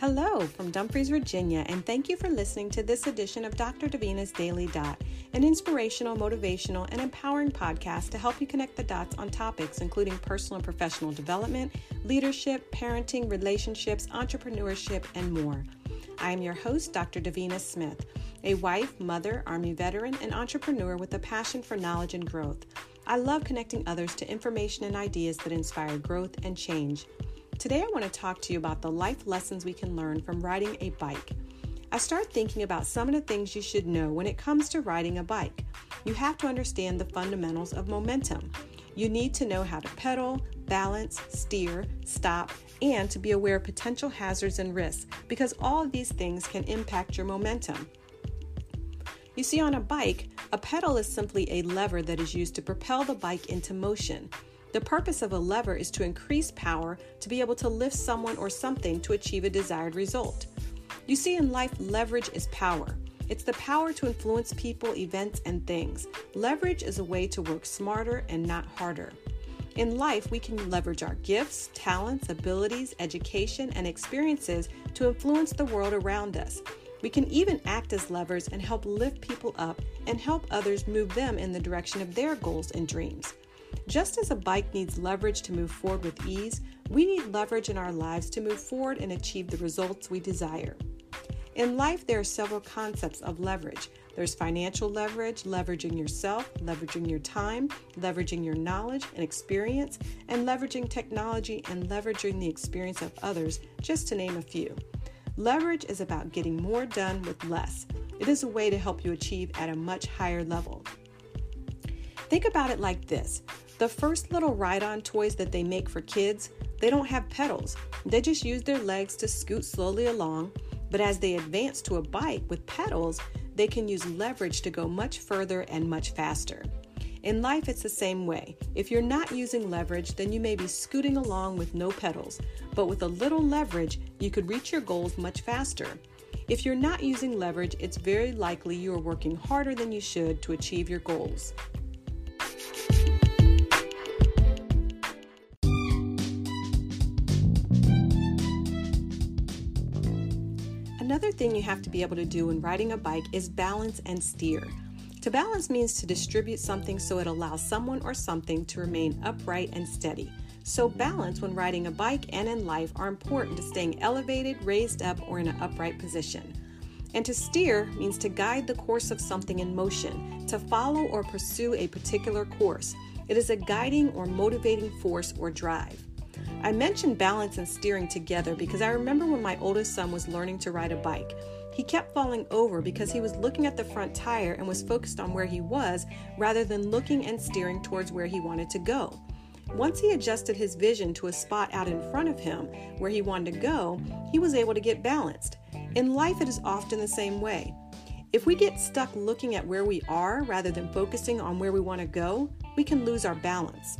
Hello from Dumfries, Virginia, and thank you for listening to this edition of Dr. Davina's Daily Dot, an inspirational, motivational, and empowering podcast to help you connect the dots on topics including personal and professional development, leadership, parenting, relationships, entrepreneurship, and more. I am your host, Dr. Davina Smith, a wife, mother, Army veteran, and entrepreneur with a passion for knowledge and growth. I love connecting others to information and ideas that inspire growth and change. Today, I want to talk to you about the life lessons we can learn from riding a bike. I start thinking about some of the things you should know when it comes to riding a bike. You have to understand the fundamentals of momentum. You need to know how to pedal, balance, steer, stop, and to be aware of potential hazards and risks because all of these things can impact your momentum. You see, on a bike, a pedal is simply a lever that is used to propel the bike into motion. The purpose of a lever is to increase power to be able to lift someone or something to achieve a desired result. You see, in life, leverage is power. It's the power to influence people, events, and things. Leverage is a way to work smarter and not harder. In life, we can leverage our gifts, talents, abilities, education, and experiences to influence the world around us. We can even act as levers and help lift people up and help others move them in the direction of their goals and dreams. Just as a bike needs leverage to move forward with ease, we need leverage in our lives to move forward and achieve the results we desire. In life, there are several concepts of leverage. There's financial leverage, leveraging yourself, leveraging your time, leveraging your knowledge and experience, and leveraging technology and leveraging the experience of others, just to name a few. Leverage is about getting more done with less. It is a way to help you achieve at a much higher level. Think about it like this the first little ride on toys that they make for kids, they don't have pedals. They just use their legs to scoot slowly along. But as they advance to a bike with pedals, they can use leverage to go much further and much faster. In life, it's the same way. If you're not using leverage, then you may be scooting along with no pedals, but with a little leverage, you could reach your goals much faster. If you're not using leverage, it's very likely you are working harder than you should to achieve your goals. Another thing you have to be able to do when riding a bike is balance and steer. To balance means to distribute something so it allows someone or something to remain upright and steady. So, balance when riding a bike and in life are important to staying elevated, raised up, or in an upright position. And to steer means to guide the course of something in motion, to follow or pursue a particular course. It is a guiding or motivating force or drive. I mentioned balance and steering together because I remember when my oldest son was learning to ride a bike. He kept falling over because he was looking at the front tire and was focused on where he was rather than looking and steering towards where he wanted to go. Once he adjusted his vision to a spot out in front of him where he wanted to go, he was able to get balanced. In life, it is often the same way. If we get stuck looking at where we are rather than focusing on where we want to go, we can lose our balance.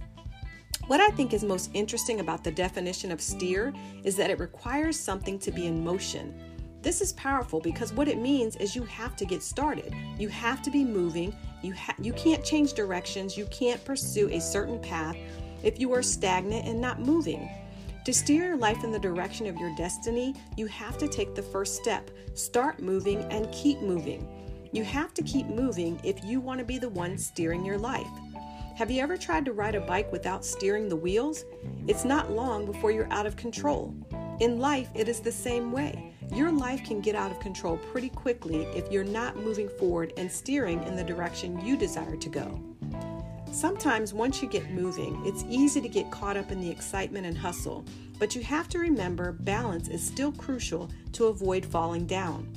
What I think is most interesting about the definition of steer is that it requires something to be in motion. This is powerful because what it means is you have to get started. You have to be moving. You ha- you can't change directions. You can't pursue a certain path if you are stagnant and not moving. To steer your life in the direction of your destiny, you have to take the first step. Start moving and keep moving. You have to keep moving if you want to be the one steering your life. Have you ever tried to ride a bike without steering the wheels? It's not long before you're out of control. In life, it is the same way. Your life can get out of control pretty quickly if you're not moving forward and steering in the direction you desire to go. Sometimes, once you get moving, it's easy to get caught up in the excitement and hustle, but you have to remember balance is still crucial to avoid falling down.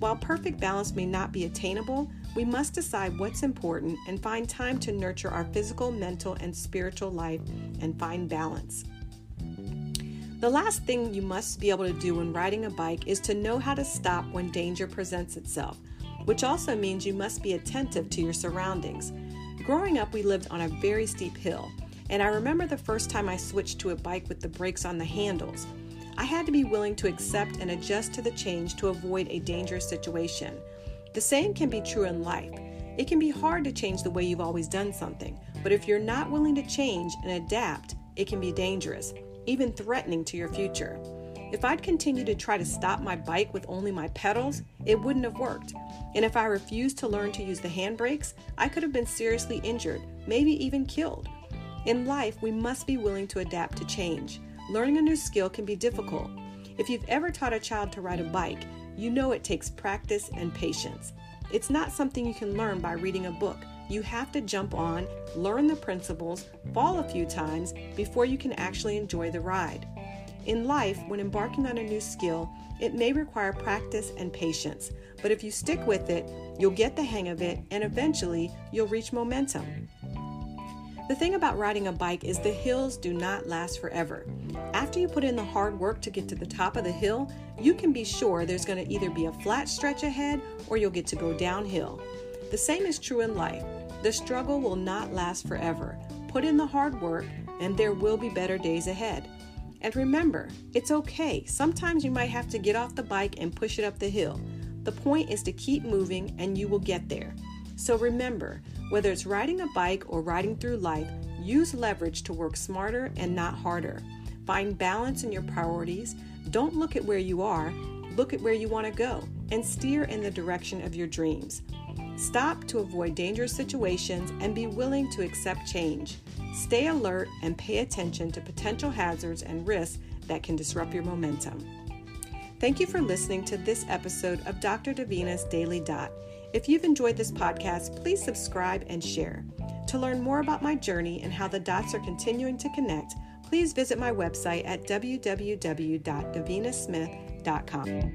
While perfect balance may not be attainable, we must decide what's important and find time to nurture our physical, mental, and spiritual life and find balance. The last thing you must be able to do when riding a bike is to know how to stop when danger presents itself, which also means you must be attentive to your surroundings. Growing up, we lived on a very steep hill, and I remember the first time I switched to a bike with the brakes on the handles. I had to be willing to accept and adjust to the change to avoid a dangerous situation. The same can be true in life. It can be hard to change the way you've always done something, but if you're not willing to change and adapt, it can be dangerous, even threatening to your future. If I'd continued to try to stop my bike with only my pedals, it wouldn't have worked. And if I refused to learn to use the handbrakes, I could have been seriously injured, maybe even killed. In life, we must be willing to adapt to change. Learning a new skill can be difficult. If you've ever taught a child to ride a bike, you know it takes practice and patience. It's not something you can learn by reading a book. You have to jump on, learn the principles, fall a few times before you can actually enjoy the ride. In life, when embarking on a new skill, it may require practice and patience, but if you stick with it, you'll get the hang of it and eventually you'll reach momentum. The thing about riding a bike is the hills do not last forever. After you put in the hard work to get to the top of the hill, you can be sure there's going to either be a flat stretch ahead or you'll get to go downhill. The same is true in life. The struggle will not last forever. Put in the hard work, and there will be better days ahead. And remember, it's okay. Sometimes you might have to get off the bike and push it up the hill. The point is to keep moving and you will get there. So remember, whether it's riding a bike or riding through life, use leverage to work smarter and not harder. Find balance in your priorities. Don't look at where you are, look at where you want to go, and steer in the direction of your dreams. Stop to avoid dangerous situations and be willing to accept change. Stay alert and pay attention to potential hazards and risks that can disrupt your momentum. Thank you for listening to this episode of Dr. Davina's Daily Dot. If you've enjoyed this podcast, please subscribe and share. To learn more about my journey and how the dots are continuing to connect, please visit my website at www.davinasmith.com.